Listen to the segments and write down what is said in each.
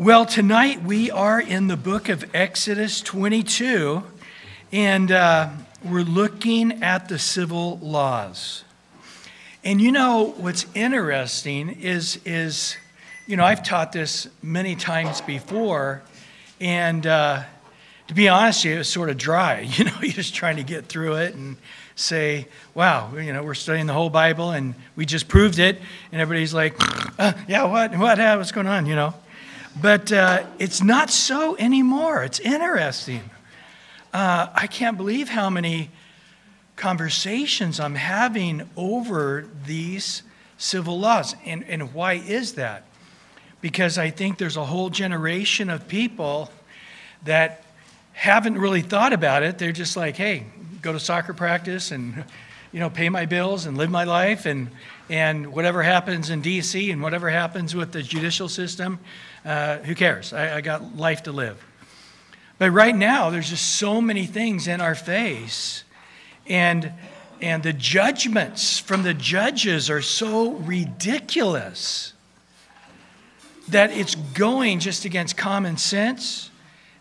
Well, tonight we are in the book of Exodus 22, and uh, we're looking at the civil laws. And you know what's interesting is, is you know, I've taught this many times before, and uh, to be honest, it was sort of dry. You know, you're just trying to get through it and say, wow, you know, we're studying the whole Bible and we just proved it. And everybody's like, uh, yeah, what, what, what's going on, you know? But uh, it's not so anymore. It's interesting. Uh, I can't believe how many conversations I'm having over these civil laws. And, and why is that? Because I think there's a whole generation of people that haven't really thought about it. They're just like, hey, go to soccer practice and you know pay my bills and live my life and and whatever happens in D.C. and whatever happens with the judicial system, uh, who cares? I, I got life to live. But right now, there's just so many things in our face, and and the judgments from the judges are so ridiculous that it's going just against common sense.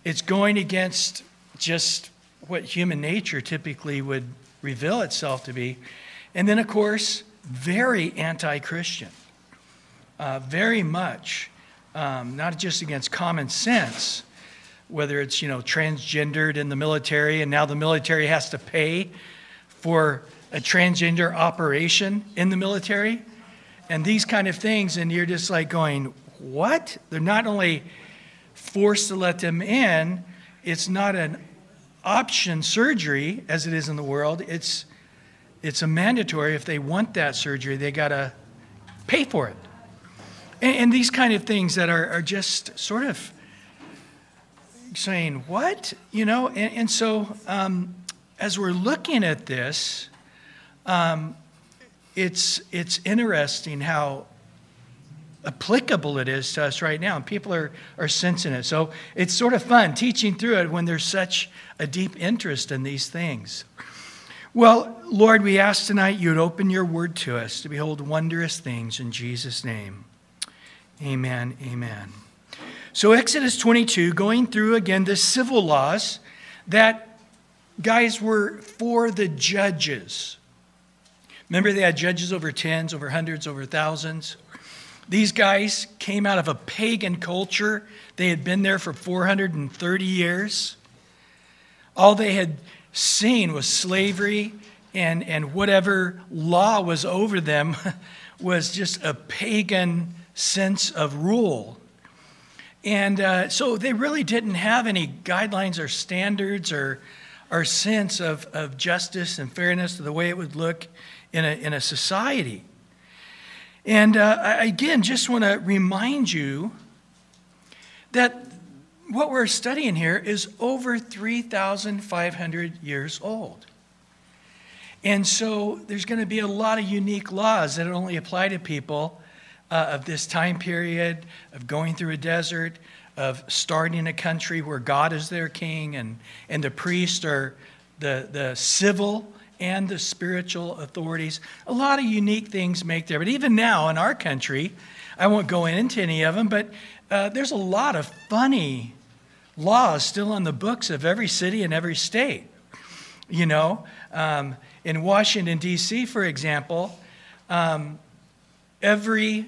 It's going against just what human nature typically would reveal itself to be. And then, of course, very anti Christian, uh, very much, um, not just against common sense, whether it's, you know, transgendered in the military and now the military has to pay for a transgender operation in the military and these kind of things. And you're just like going, what? They're not only forced to let them in, it's not an option surgery as it is in the world. It's, it's a mandatory. If they want that surgery, they got to pay for it. And, and, these kind of things that are, are just sort of saying, what? You know, and, and so um, as we're looking at this, um, it's, it's interesting how applicable it is to us right now. And people are, are sensing it. So it's sort of fun teaching through it when there's such a deep interest in these things. Well, Lord, we ask tonight you'd open your word to us to behold wondrous things in Jesus' name. Amen. Amen. So, Exodus 22, going through again the civil laws that, guys, were for the judges. Remember, they had judges over tens, over hundreds, over thousands. These guys came out of a pagan culture. They had been there for 430 years. All they had seen was slavery, and, and whatever law was over them was just a pagan sense of rule. And uh, so they really didn't have any guidelines or standards or, or sense of, of justice and fairness, the way it would look in a, in a society. And uh, again, just want to remind you that what we're studying here is over 3,500 years old. And so there's going to be a lot of unique laws that only apply to people uh, of this time period, of going through a desert, of starting a country where God is their king and, and the priests are the, the civil and the spiritual authorities. A lot of unique things make there. But even now in our country, I won't go into any of them, but uh, there's a lot of funny laws still on the books of every city and every state. You know, um, in Washington, D.C., for example, um, every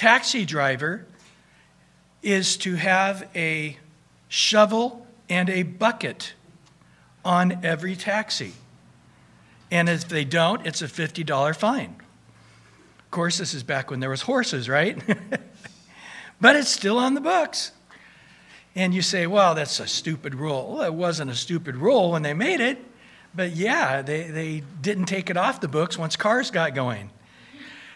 taxi driver is to have a shovel and a bucket on every taxi. And if they don't, it's a $50 fine. Of course, this is back when there was horses, right? but it's still on the books. And you say, well, that's a stupid rule. Well, it wasn't a stupid rule when they made it, but yeah, they, they didn't take it off the books once cars got going.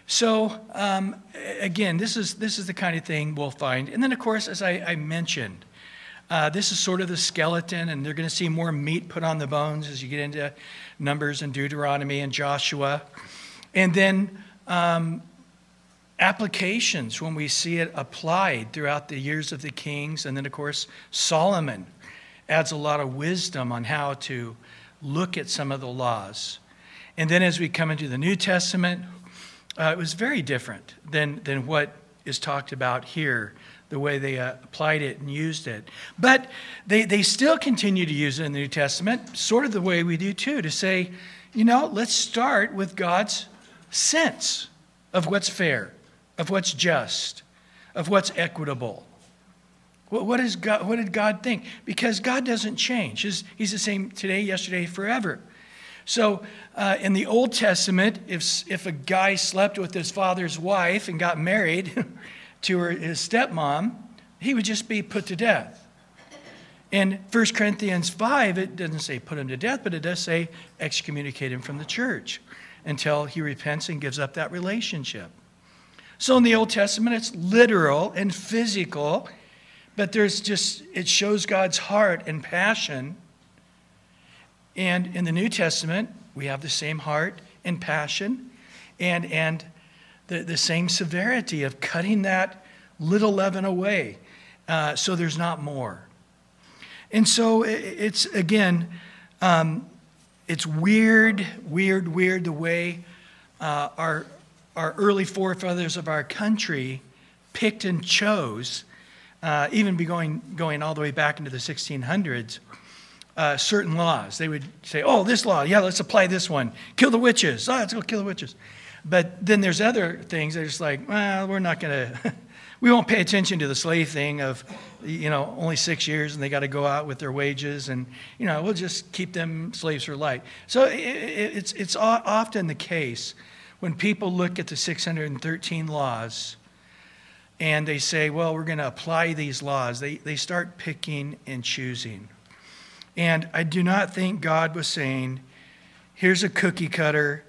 So, um, again, this is, this is the kind of thing we'll find. And then, of course, as I, I mentioned, uh, this is sort of the skeleton, and they're going to see more meat put on the bones as you get into Numbers and Deuteronomy and Joshua. And then um, applications when we see it applied throughout the years of the kings. And then, of course, Solomon adds a lot of wisdom on how to look at some of the laws. And then as we come into the New Testament, uh, it was very different than, than what is talked about here the way they uh, applied it and used it. But they, they still continue to use it in the New Testament, sort of the way we do too, to say, you know, let's start with God's sense of what's fair, of what's just, of what's equitable. What, what, is God, what did God think? Because God doesn't change. He's, he's the same today, yesterday, forever. So uh, in the Old Testament, if, if a guy slept with his father's wife and got married to her, his stepmom, he would just be put to death. In 1 Corinthians 5, it doesn't say put him to death, but it does say excommunicate him from the church until he repents and gives up that relationship. So in the Old Testament, it's literal and physical, but there's just, it shows God's heart and passion. And in the New Testament, we have the same heart and passion and, and the, the same severity of cutting that little leaven away uh, so there's not more. And so it's, again, um, it's weird, weird, weird the way uh, our, our early forefathers of our country picked and chose, uh, even be going, going all the way back into the 1600s, uh, certain laws. They would say, oh, this law, yeah, let's apply this one. Kill the witches. Oh, let's go kill the witches. But then there's other things that are just like, well, we're not going to, we won't pay attention to the slave thing of, you know, only six years and they got to go out with their wages and, you know, we'll just keep them slaves for life. So it, it, it's, it's often the case when people look at the 613 laws and they say, well, we're going to apply these laws, they, they start picking and choosing. And I do not think God was saying, here's a cookie cutter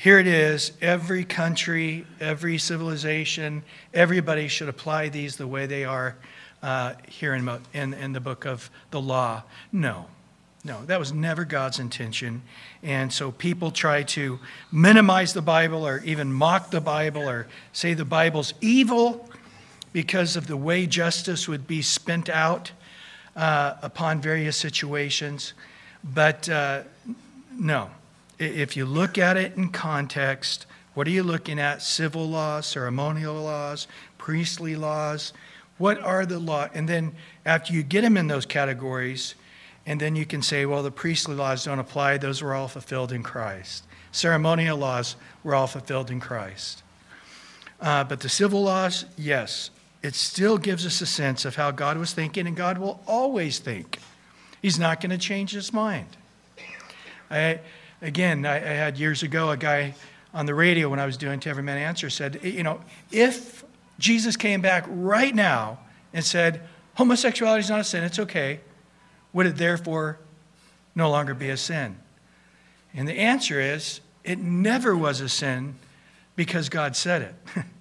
here it is every country, every civilization, everybody should apply these the way they are uh, here in, in, in the book of the law. No, no, that was never God's intention. And so people try to minimize the Bible or even mock the Bible or say the Bible's evil because of the way justice would be spent out uh, upon various situations. But uh, no, if you look at it in context, what are you looking at? Civil laws, ceremonial laws, priestly laws. What are the law? And then after you get them in those categories, and then you can say, well, the priestly laws don't apply. Those were all fulfilled in Christ. Ceremonial laws were all fulfilled in Christ. Uh, but the civil laws, yes, it still gives us a sense of how God was thinking, and God will always think. He's not going to change his mind. I, again, I, I, had years ago a guy on the radio when I was doing To Every Man Answer said, you know, if Jesus came back right now and said, homosexuality is not a sin, it's okay, would it therefore no longer be a sin? And the answer is, it never was a sin because God said it.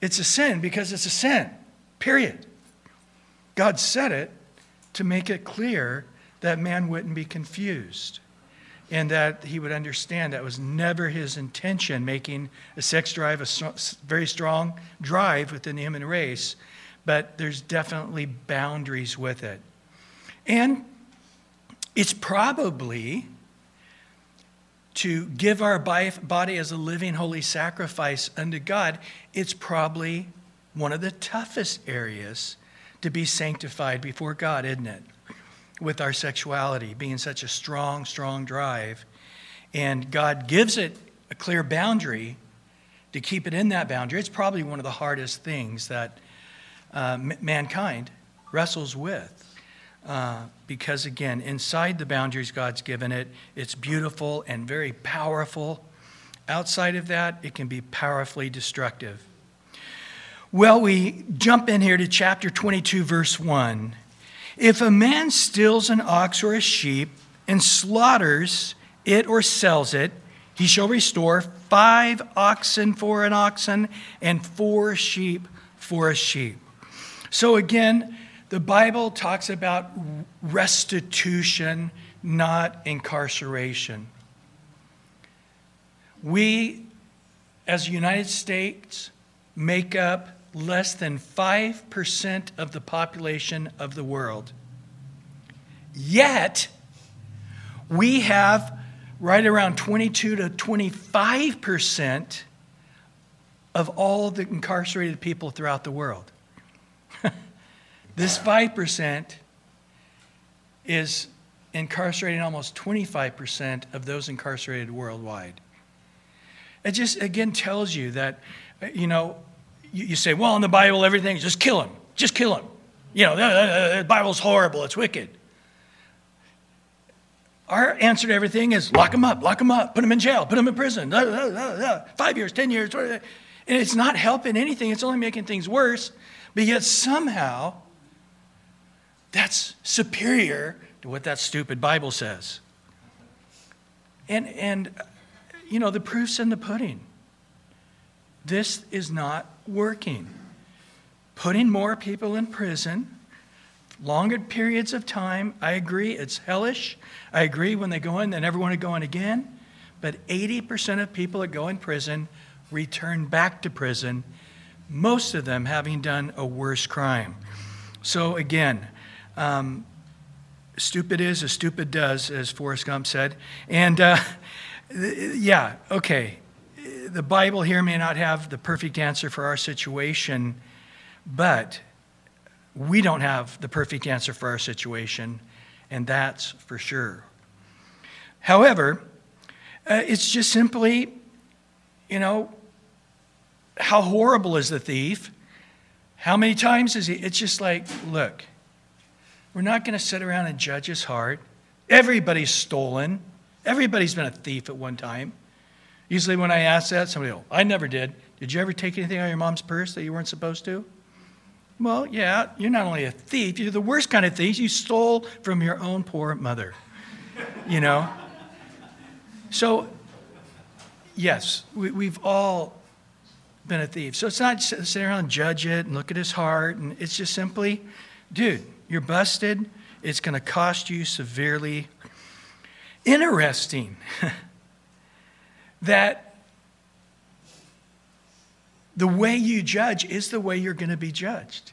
it's a sin because it's a sin, period. God said it to make it clear that man wouldn't be confused and that he would understand that was never his intention, making a sex drive a very strong drive within the human race, but there's definitely boundaries with it. And it's probably to give our body as a living holy sacrifice unto God, it's probably one of the toughest areas to be sanctified before God, isn't it? with our sexuality being such a strong, strong drive. And God gives it a clear boundary to keep it in that boundary. It's probably one of the hardest things that uh, mankind wrestles with. Uh, because again, inside the boundaries God's given it, it's beautiful and very powerful. Outside of that, it can be powerfully destructive. Well, we jump in here to chapter 22, verse 1. If a man steals an ox or a sheep and slaughters it or sells it, he shall restore five oxen for an oxen and four sheep for a sheep. So again, the Bible talks about restitution, not incarceration. We, as the United States, make up less than 5% of the population of the world. Yet, we have right around 22 to 25% of all the incarcerated people throughout the world. This 5% is incarcerating almost 25% of those incarcerated worldwide. It just, again, tells you that, uh, you know, you, you say, well, in the Bible, everything, just kill him, just kill him. You know, the, the Bible's horrible, it's wicked. Our answer to everything is lock him up, lock him up, put him in jail, put him in prison, five years, 10 years. And it's not helping anything, it's only making things worse. But yet, somehow, that's superior to what that stupid Bible says. And, and you know, the proof's in the pudding. This is not working. Putting more people in prison, longer periods of time, I agree, it's hellish. I agree when they go in, they never want to go in again. But 80% of people that go in prison return back to prison, most of them having done a worse crime. So, again, um, stupid is as stupid does, as Forrest Gump said. And uh, yeah, okay. The Bible here may not have the perfect answer for our situation, but we don't have the perfect answer for our situation, and that's for sure. However, uh, it's just simply, you know, how horrible is the thief? How many times is he? It's just like, look, we're not going to sit around and judge his heart. Everybody's stolen. Everybody's been a thief at one time. Usually, when I ask that, somebody will, I never did. Did you ever take anything out of your mom's purse that you weren't supposed to? Well, yeah, you're not only a thief, you're the worst kind of thief. You stole from your own poor mother, you know? So, yes, we, have all been a thief. So it's not sit around and judge it and look at his heart. And it's just simply, dude, you're busted. It's going to cost you severely. Interesting that the way you judge is the way you're going to be judged.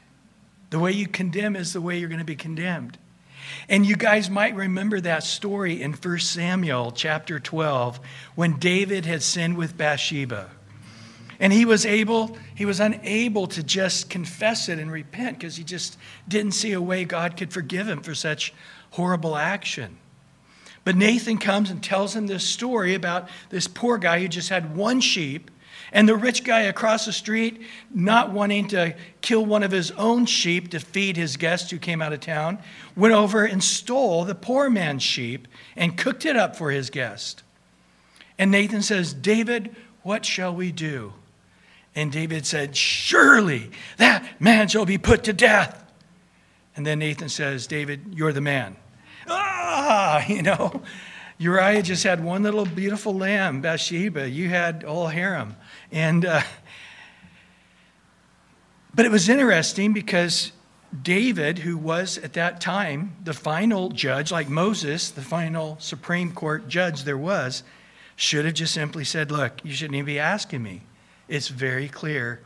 The way you condemn is the way you're going to be condemned. And you guys might remember that story in 1 Samuel chapter 12 when David had sinned with Bathsheba. And he was able, he was unable to just confess it and repent because he just didn't see a way God could forgive him for such horrible action. But Nathan comes and tells him this story about this poor guy who just had one sheep and the rich guy across the street, not wanting to kill one of his own sheep to feed his guests who came out of town, went over and stole the poor man's sheep and cooked it up for his guest. And Nathan says, David, what shall we do? And David said, Surely that man shall be put to death. And then Nathan says, David, you're the man. Ah, you know, Uriah just had one little beautiful lamb, Bathsheba. You had all harem. And, uh, but it was interesting because David, who was at that time the final judge, like Moses, the final Supreme Court judge there was, should have just simply said, Look, you shouldn't even be asking me. It's very clear.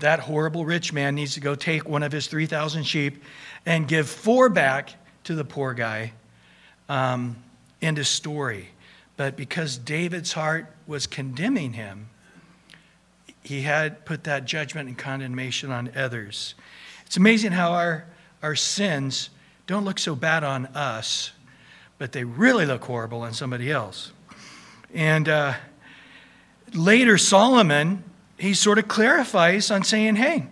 That horrible rich man needs to go take one of his 3,000 sheep and give four back to the poor guy. Um, end of story. But because David's heart was condemning him, he had put that judgment and condemnation on others. It's amazing how our, our sins don't look so bad on us, but they really look horrible on somebody else. And uh, later, Solomon, he sort of clarifies on saying, hey,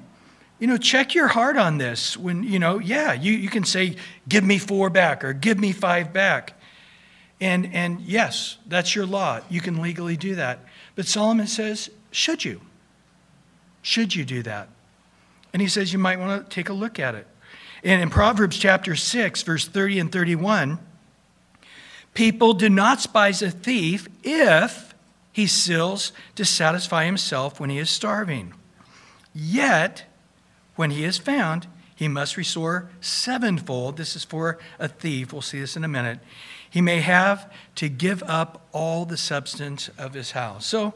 you know, check your heart on this. When, you know, yeah, you, you can say, give me four back or give me five back. And, and yes, that's your law. You can legally do that. But Solomon says, should you? Should you do that? And he says you might want to take a look at it. And in Proverbs chapter 6, verse 30 and 31, people do not despise a thief if he steals to satisfy himself when he is starving. Yet, when he is found, he must restore sevenfold. This is for a thief. We'll see this in a minute he may have to give up all the substance of his house. So,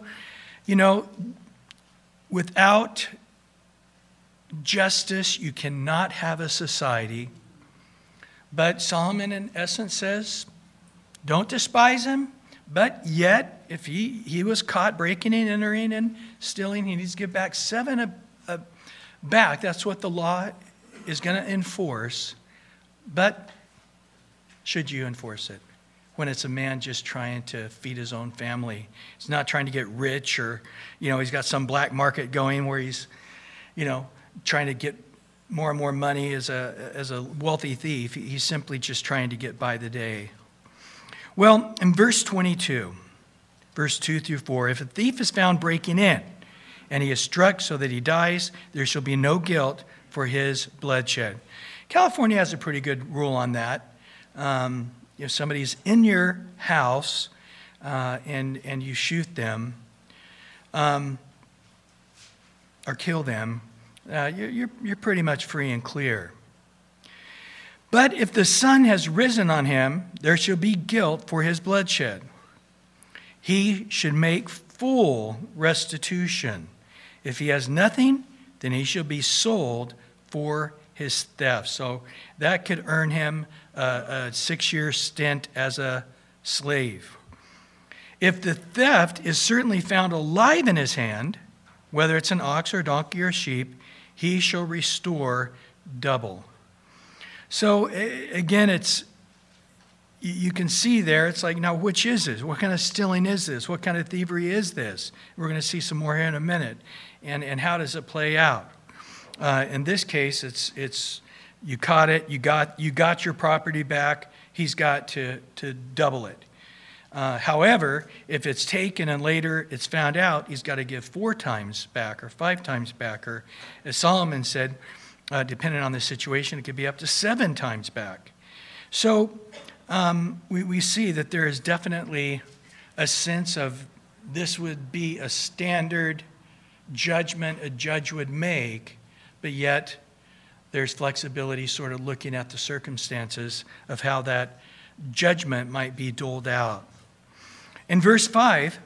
you know, without justice, you cannot have a society. But Solomon, in essence, says, don't despise him, but yet, if he, he was caught breaking and entering and stealing, he needs to give back seven a, a back. That's what the law is going to enforce, but should you enforce it? When it's a man just trying to feed his own family. He's not trying to get rich or, you know, he's got some black market going where he's, you know, trying to get more and more money as a, as a wealthy thief. He's simply just trying to get by the day. Well, in verse 22, verse 2 through 4, if a thief is found breaking in and he is struck so that he dies, there shall be no guilt for his bloodshed. California has a pretty good rule on that. Um, if somebody's in your house uh, and, and you shoot them um, or kill them, uh, you're, you're pretty much free and clear. But if the sun has risen on him, there shall be guilt for his bloodshed. He should make full restitution. If he has nothing, then he shall be sold for his theft. So that could earn him a, a six year stint as a slave. If the theft is certainly found alive in his hand, whether it's an ox or donkey or sheep, he shall restore double. So again, it's you can see there, it's like, now which is this? What kind of stealing is this? What kind of thievery is this? We're going to see some more here in a minute. And, and how does it play out? Uh, in this case, it's, it's you caught it, you got, you got your property back, he's got to, to double it. Uh, however, if it's taken and later it's found out, he's got to give four times back or five times back. Or as Solomon said, uh, depending on the situation, it could be up to seven times back. So um, we, we see that there is definitely a sense of this would be a standard judgment a judge would make, but yet there's flexibility sort of looking at the circumstances of how that judgment might be doled out. In verse 5,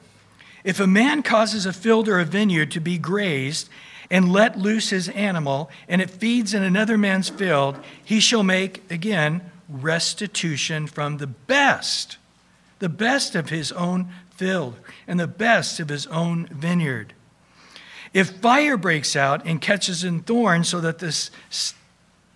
if a man causes a field or a vineyard to be grazed and let loose his animal, and it feeds in another man's field, he shall make, again, restitution from the best, the best of his own field, and the best of his own vineyard. If fire breaks out and catches in thorns so that this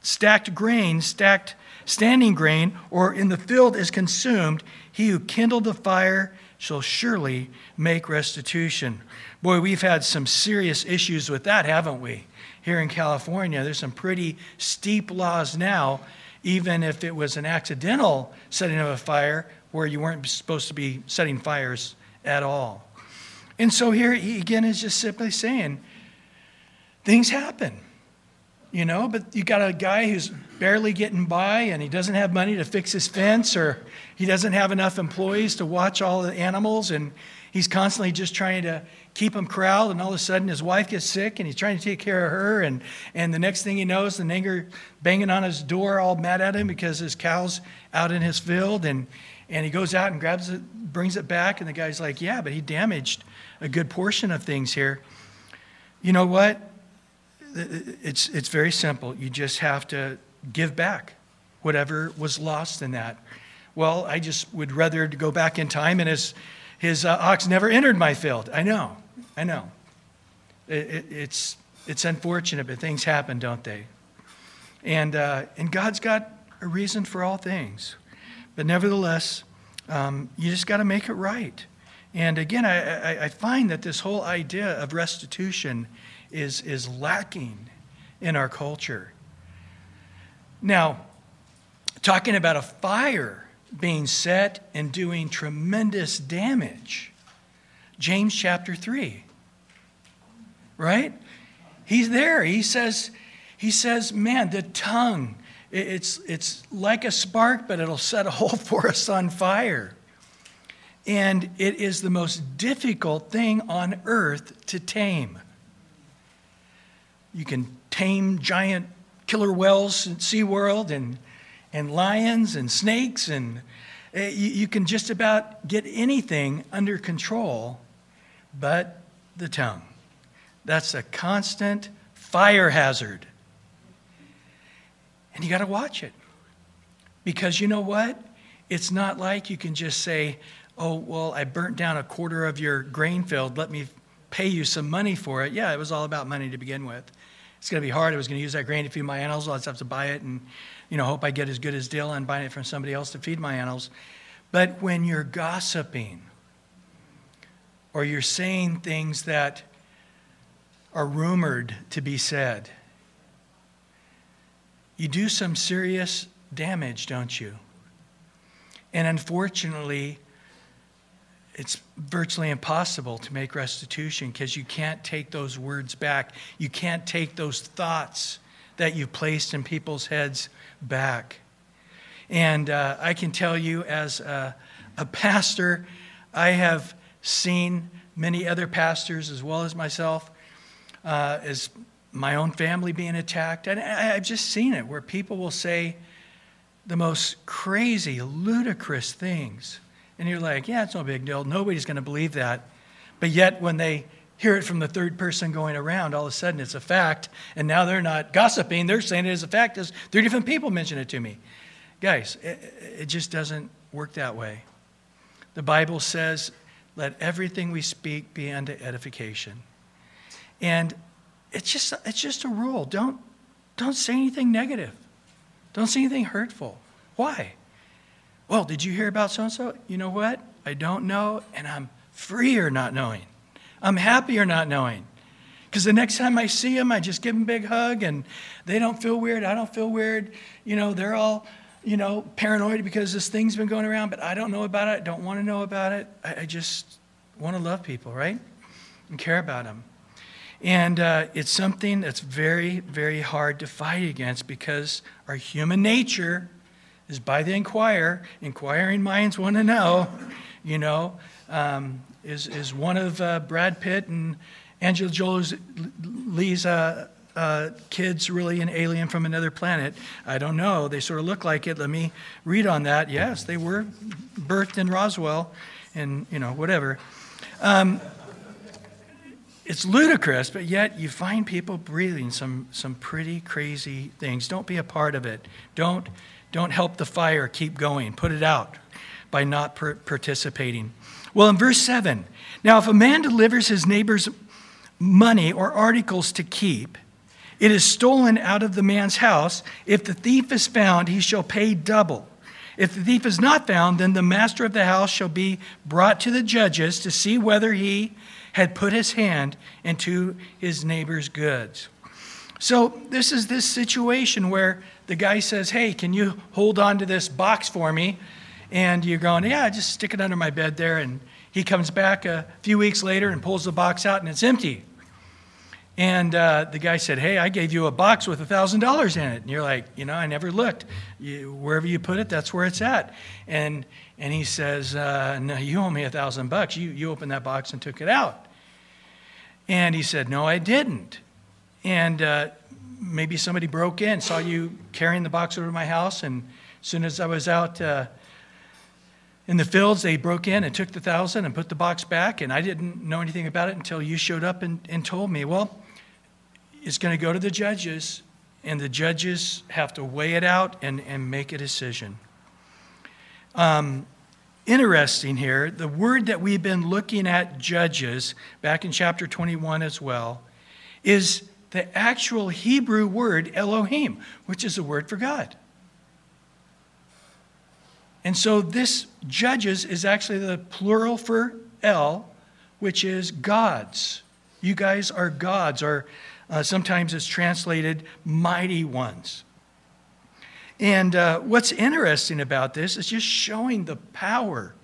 stacked grain, stacked standing grain, or in the field is consumed, he who kindled the fire shall surely make restitution. Boy, we've had some serious issues with that, haven't we? Here in California, there's some pretty steep laws now, even if it was an accidental setting of a fire where you weren't supposed to be setting fires at all. And so here he again is just simply saying things happen you know, but you got a guy who's barely getting by and he doesn't have money to fix his fence or he doesn't have enough employees to watch all the animals and he's constantly just trying to keep him corralled and all of a sudden his wife gets sick and he's trying to take care of her and, and the next thing he knows the neighbor banging on his door all mad at him because his cow's out in his field and, and he goes out and grabs it brings it back and the guy's like yeah but he damaged a good portion of things here you know what it's, it's very simple. You just have to give back whatever was lost in that. Well, I just would rather go back in time and his, his uh, ox never entered my field. I know, I know. It, it, it's, it's unfortunate, but things happen, don't they? And, uh, and God's got a reason for all things. But nevertheless, um, you just got to make it right. And again, I, I, I find that this whole idea of restitution is, is lacking in our culture. Now, talking about a fire being set and doing tremendous damage, James chapter 3, right? He's there. He says, he says, man, the tongue, it's, it's like a spark, but it'll set a whole forest on fire. And it is the most difficult thing on earth to tame. You can tame giant killer whales in SeaWorld and, and lions and snakes, and uh, you, you can just about get anything under control but the tongue. That's a constant fire hazard. And you got to watch it. Because you know what? It's not like you can just say, oh, well, I burnt down a quarter of your grain field. Let me pay you some money for it. Yeah, it was all about money to begin with. It's going to be hard. I was going to use that grain to feed my animals. I'll just have to buy it and, you know, hope I get as good as deal on buying it from somebody else to feed my animals. But when you're gossiping or you're saying things that are rumored to be said, you do some serious damage, don't you? And unfortunately, it's virtually impossible to make restitution because you can't take those words back. You can't take those thoughts that you've placed in people's heads back. And uh, I can tell you, as a, a pastor, I have seen many other pastors as well as myself, uh, as my own family being attacked. And I, I've just seen it where people will say the most crazy, ludicrous things and you're like, yeah, it's no big deal. Nobody's going to believe that. But yet, when they hear it from the third person going around, all of a sudden it's a fact. And now they're not gossiping, they're saying it as a fact as three different people mention it to me. Guys, it, it just doesn't work that way. The Bible says, let everything we speak be unto edification. And it's just, it's just a rule. Don't, don't say anything negative. Don't say anything hurtful. Why? Well, did you hear about so and so? You know what? I don't know, and I'm freer not knowing. I'm happier not knowing. Because the next time I see them, I just give them a big hug, and they don't feel weird. I don't feel weird. You know, they're all, you know, paranoid because this thing's been going around, but I don't know about it. I don't want to know about it. I, I just want to love people, right? And care about them. And uh, it's something that's very, very hard to fight against because our human nature is by the inquire. Inquiring minds want to know, you know. Um, is, is one of uh, Brad Pitt and Angela Jolie's uh, uh, kids really an alien from another planet? I don't know. They sort of look like it. Let me read on that. Yes, they were birthed in Roswell and, you know, whatever. Um, it's ludicrous, but yet you find people breathing some, some pretty crazy things. Don't be a part of it. Don't don't help the fire keep going. Put it out by not per- participating. Well, in verse 7, now if a man delivers his neighbor's money or articles to keep, it is stolen out of the man's house. If the thief is found, he shall pay double. If the thief is not found, then the master of the house shall be brought to the judges to see whether he had put his hand into his neighbor's goods. So, this is this situation where the guy says, Hey, can you hold on to this box for me? And you're going, Yeah, just stick it under my bed there. And he comes back a few weeks later and pulls the box out and it's empty. And uh, the guy said, Hey, I gave you a box with $1,000 in it. And you're like, You know, I never looked. You, wherever you put it, that's where it's at. And, and he says, uh, No, you owe me a thousand bucks. You, you opened that box and took it out. And he said, No, I didn't. And uh, maybe somebody broke in, saw you carrying the box over to my house, and as soon as I was out uh, in the fields, they broke in and took the thousand and put the box back, and I didn't know anything about it until you showed up and, and told me. Well, it's going to go to the judges, and the judges have to weigh it out and, and make a decision. Um, interesting here, the word that we've been looking at, judges, back in chapter 21 as well, is the actual Hebrew word Elohim, which is a word for God. And so this judges is actually the plural for El, which is gods. You guys are gods, or uh, sometimes it's translated mighty ones. And uh, what's interesting about this is just showing the power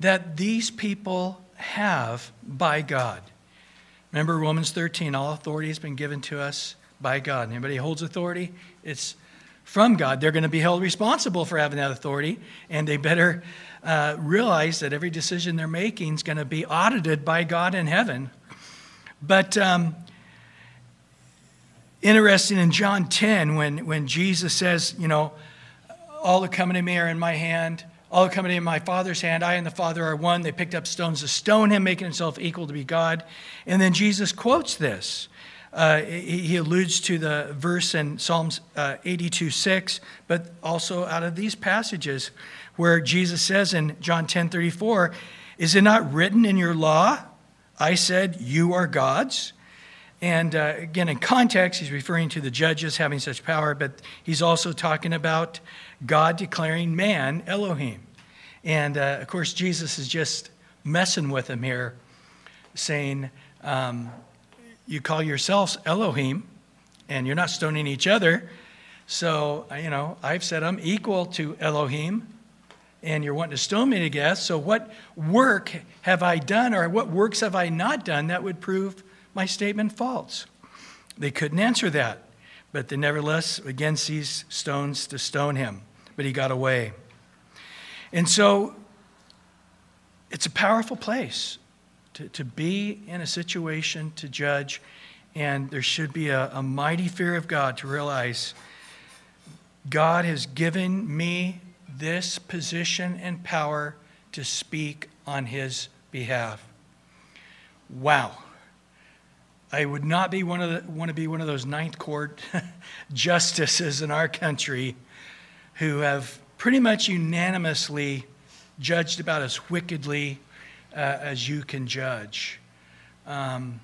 that these people have by God. Remember Romans 13, all authority has been given to us by God. Anybody holds authority, it's from God. They're going to be held responsible for having that authority, and they better uh, realize that every decision they're making is going to be audited by God in heaven. But um, interesting in John 10, when, when Jesus says, you know, all the coming to me are in my hand, all coming in my Father's hand. I and the Father are one. They picked up stones to stone him, making himself equal to be God. And then Jesus quotes this. Uh, he, alludes to the verse in Psalms uh, 82 6, but also out of these passages where Jesus says in John 10 34, Is it not written in your law? I said, You are gods. And uh, again, in context, he's referring to the judges having such power, but he's also talking about God declaring man Elohim. And uh, of course, Jesus is just messing with him here, saying, um, You call yourselves Elohim, and you're not stoning each other. So, uh, you know, I've said I'm equal to Elohim, and you're wanting to stone me to death. So, what work have I done, or what works have I not done that would prove my statement false? They couldn't answer that, but they nevertheless again seized stones to stone him, but he got away. And so, it's a powerful place to, to be in a situation to judge, and there should be a, a mighty fear of God to realize God has given me this position and power to speak on his behalf. Wow. I would not be one of the, want to be one of those ninth court justices in our country who have pretty much unanimously judged about as wickedly uh, as you can judge, um,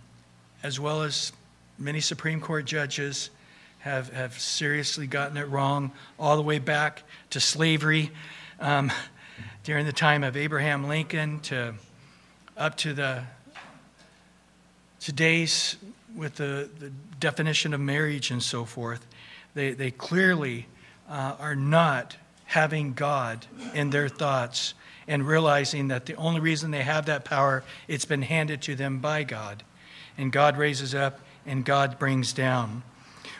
as well as many Supreme Court judges have, have seriously gotten it wrong, all the way back to slavery um, during the time of Abraham Lincoln to up to the today's with the, the definition of marriage and so forth. They, they clearly uh, are not having God in their thoughts and realizing that the only reason they have that power, it's been handed to them by God. And God raises up and God brings down.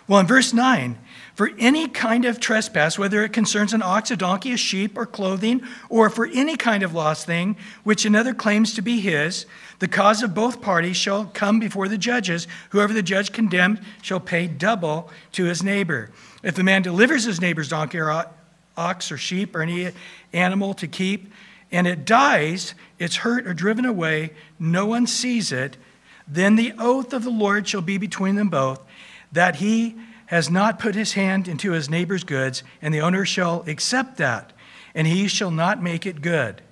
Well, in verse 9, for any kind of trespass, whether it concerns an ox, a donkey, a sheep, or clothing, or for any kind of lost thing which another claims to be his, the cause of both parties shall come before the judges. Whoever the judge condemned shall pay double to his neighbor. If a man delivers his neighbor's donkey or ox or sheep or any animal to keep, and it dies, it's hurt or driven away, no one sees it, then the oath of the Lord shall be between them both that he has not put his hand into his neighbor's goods, and the owner shall accept that, and he shall not make it good.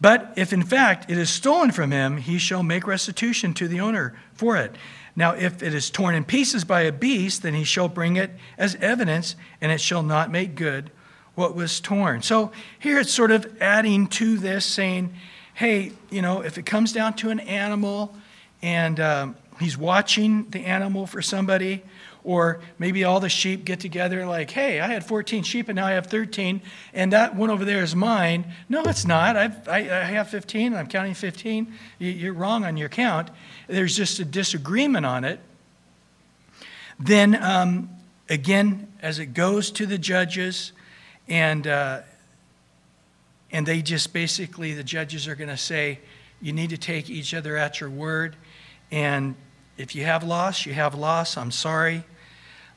But if in fact it is stolen from him, he shall make restitution to the owner for it. Now, if it is torn in pieces by a beast, then he shall bring it as evidence, and it shall not make good what was torn. So here it's sort of adding to this, saying, hey, you know, if it comes down to an animal and um, he's watching the animal for somebody, or maybe all the sheep get together like, hey, I had 14 sheep and now I have 13, and that one over there is mine. No, it's not. I've, I, I have 15, I'm counting 15. You're wrong on your count. There's just a disagreement on it. Then, um, again, as it goes to the judges, and, uh, and they just basically, the judges are going to say, you need to take each other at your word. And if you have loss, you have loss. I'm sorry.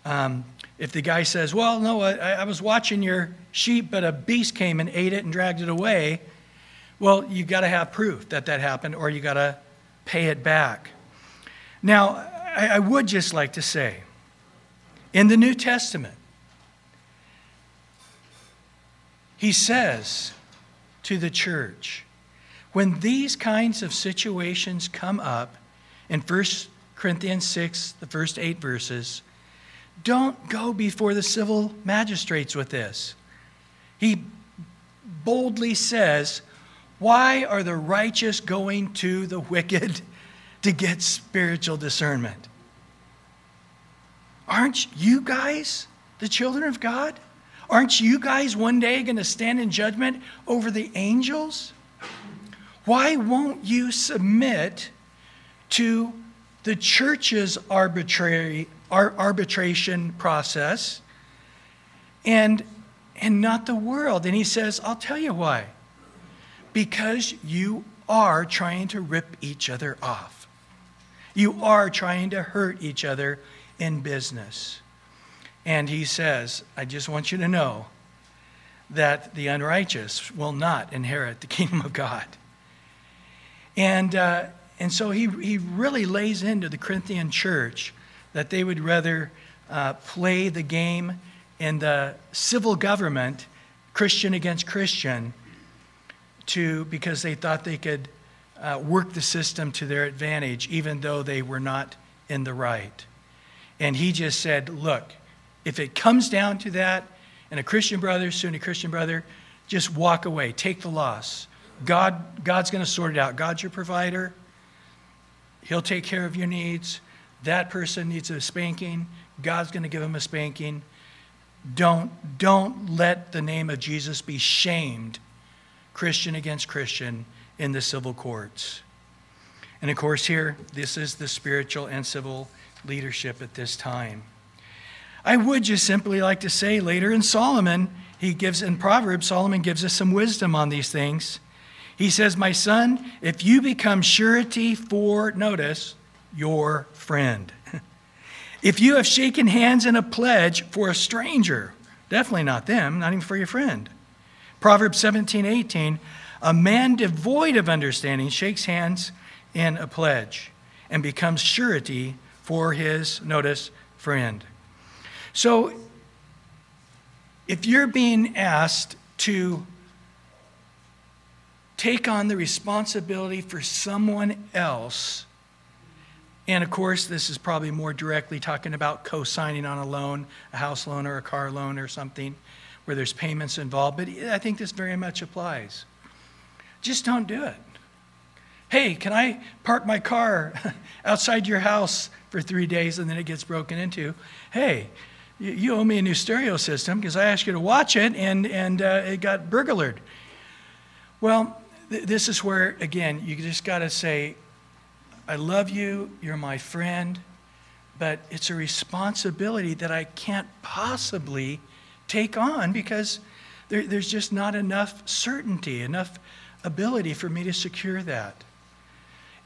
Um, if the guy says, Well, no, I, I, was watching your sheep, but a beast came and ate it and dragged it away, well, you've got to have proof that that happened, or you've got to pay it back. Now, I, I would just like to say in the New Testament, he says to the church, when these kinds of situations come up in 1 Corinthians 6, the first eight verses, don't go before the civil magistrates with this. He boldly says, Why are the righteous going to the wicked to get spiritual discernment? Aren't you guys the children of God? Aren't you guys one day going to stand in judgment over the angels? Why won't you submit to the church's arbitrary arbitration process and and not the world. And he says i'll tell you why. Because you are trying to rip each other off. You are trying to hurt each other in business. And he says i just want you to know that the unrighteous will not inherit the kingdom of god. And uh, and so he, he really lays into the Corinthian church that they would rather uh, play the game in the civil government, Christian against Christian, to, because they thought they could uh, work the system to their advantage, even though they were not in the right. And he just said, Look, if it comes down to that, and a Christian brother, Sunni Christian brother, just walk away, take the loss. God, God's going to sort it out. God's your provider. He'll take care of your needs. That person needs a spanking. God's going to give him a spanking. Don't, don't let the name of Jesus be shamed, Christian against Christian, in the civil courts. And of course, here, this is the spiritual and civil leadership at this time. I would just simply like to say later in Solomon, he gives in Proverbs, Solomon gives us some wisdom on these things. He says, My son, if you become surety for, notice, your friend, if you have shaken hands in a pledge for a stranger, definitely not them, not even for your friend. Proverbs 17, 18, a man devoid of understanding shakes hands in a pledge and becomes surety for his, notice, friend. So if you're being asked to take on the responsibility for someone else, and of course, this is probably more directly talking about co signing on a loan, a house loan or a car loan or something where there's payments involved, but I think this very much applies. Just don't do it. Hey, can I park my car outside your house for three days and then it gets broken into? Hey, you owe me a new stereo system because I asked you to watch it and, and uh, it got burglared. Well, this is where, again, you just got to say, I love you, you're my friend, but it's a responsibility that I can't possibly take on because there, there's just not enough certainty, enough ability for me to secure that.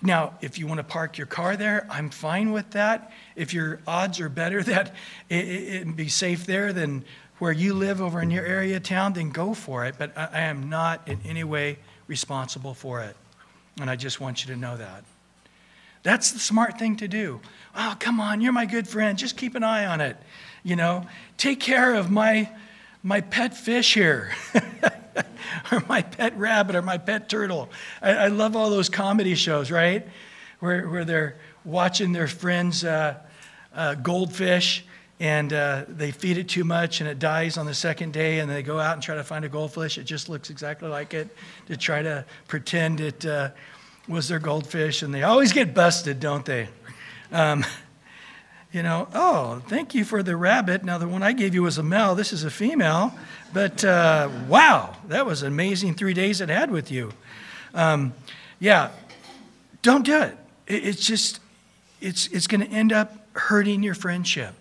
Now, if you want to park your car there, I'm fine with that. If your odds are better that it, it, it be safe there than where you live over in your area town, then go for it. But I, I am not in any way responsible for it. And I just want you to know that. That's the smart thing to do. Oh, come on, you're my good friend. Just keep an eye on it. You know, take care of my my pet fish here, or my pet rabbit, or my pet turtle. I, I, love all those comedy shows, right? Where where they're watching their friends' uh, uh, goldfish and uh, they feed it too much and it dies on the second day and they go out and try to find a goldfish it just looks exactly like it to try to pretend it uh, was their goldfish, and they always get busted, don't they? Um, you know, oh, thank you for the rabbit. Now, the one I gave you was a male, this is a female, but uh, wow, that was amazing three days it had with you. Um, yeah, don't do it. it it's just, it's, it's going to end up hurting your friendship.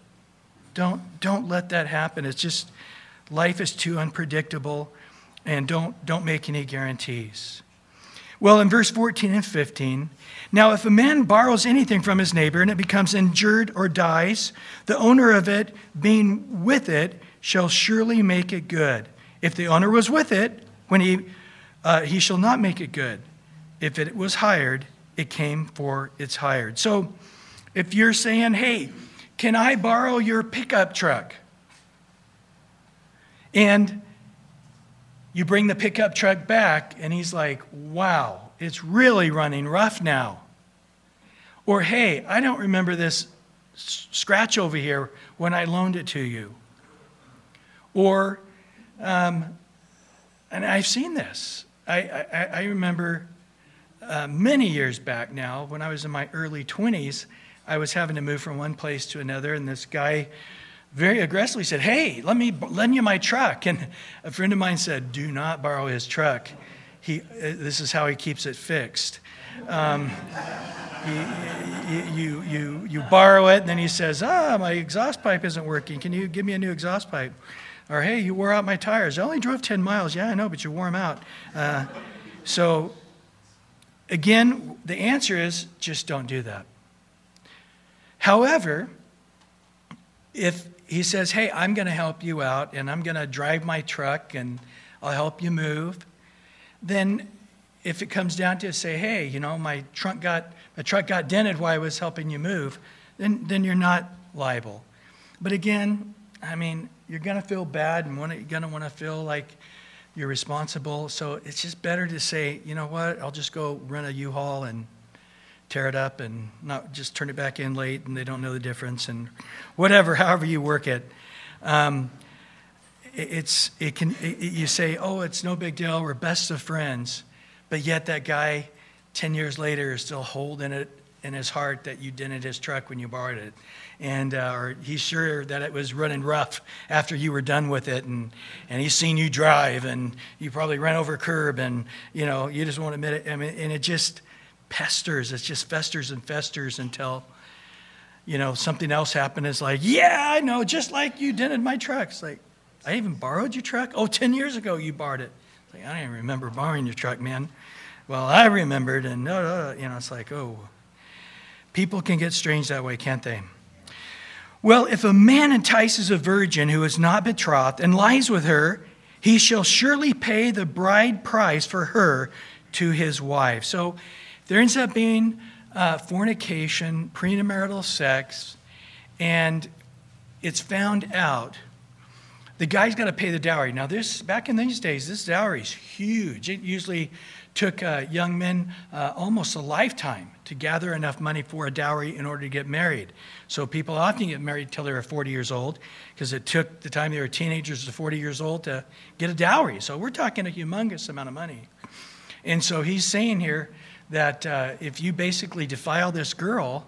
Don't, don't let that happen. It's just, life is too unpredictable, and don't, don't make any guarantees. Well, in verse 14 and 15, now if a man borrows anything from his neighbor and it becomes injured or dies, the owner of it, being with it, shall surely make it good. If the owner was with it, when he, uh, he shall not make it good. If it was hired, it came for its hired. So if you're saying, hey, can I borrow your pickup truck? And you bring the pickup truck back, and he's like, wow, it's really running rough now. Or, hey, I don't remember this scratch over here when I loaned it to you. Or, um, and I've seen this. I, I, I remember uh, many years back now, when I was in my early 20s, I was having to move from one place to another, and this guy very aggressively said, Hey, let me lend you my truck. And a friend of mine said, Do not borrow his truck. He, uh, this is how he keeps it fixed. Um, you, you, you, borrow it, and then he says, Ah, my exhaust pipe isn't working. Can you give me a new exhaust pipe? Or, Hey, you wore out my tires. I only drove 10 miles. Yeah, I know, but you wore them out. Uh, so, again, the answer is just don't do that. However, if he says, Hey, I'm going to help you out and I'm going to drive my truck and I'll help you move. Then, if it comes down to say, Hey, you know, my trunk got, my truck got dented while I was helping you move, then, then you're not liable. But again, I mean, you're going to feel bad and you're going to want to feel like you're responsible. So it's just better to say, you know what, I'll just go rent a U Haul and tear it up and not just turn it back in late and they don't know the difference and whatever, however you work it. Um, it's, it can, it, you say, oh, it's no big deal, we're best of friends. But yet that guy, 10 years later, is still holding it in his heart that you dented his truck when you borrowed it. And, uh, or he's sure that it was running rough after you were done with it. And, and he's seen you drive and you probably ran over a curb and, you know, you just won't admit it. I mean, and it just pesters. It just festers and festers until, you know, something else happened. It's like, yeah, I know, just like you dented my truck. It's like, I even borrowed your truck? Oh, 10 years ago you borrowed it. It's like, I don't even remember borrowing your truck, man. Well, I remembered, and no, no, you know, it's like, oh, People can get strange that way, can't they? Well, if a man entices a virgin who is not betrothed and lies with her, he shall surely pay the bride price for her to his wife. So there ends up being uh, fornication, premarital sex, and it's found out. The guy's got to pay the dowry. Now, this back in these days, this dowry is huge. It usually took uh, young men uh, almost a lifetime to gather enough money for a dowry in order to get married. So people often get married till they were 40 years old because it took the time they were teenagers to 40 years old to get a dowry. So we're talking a humongous amount of money. And so he's saying here that uh, if you basically defile this girl,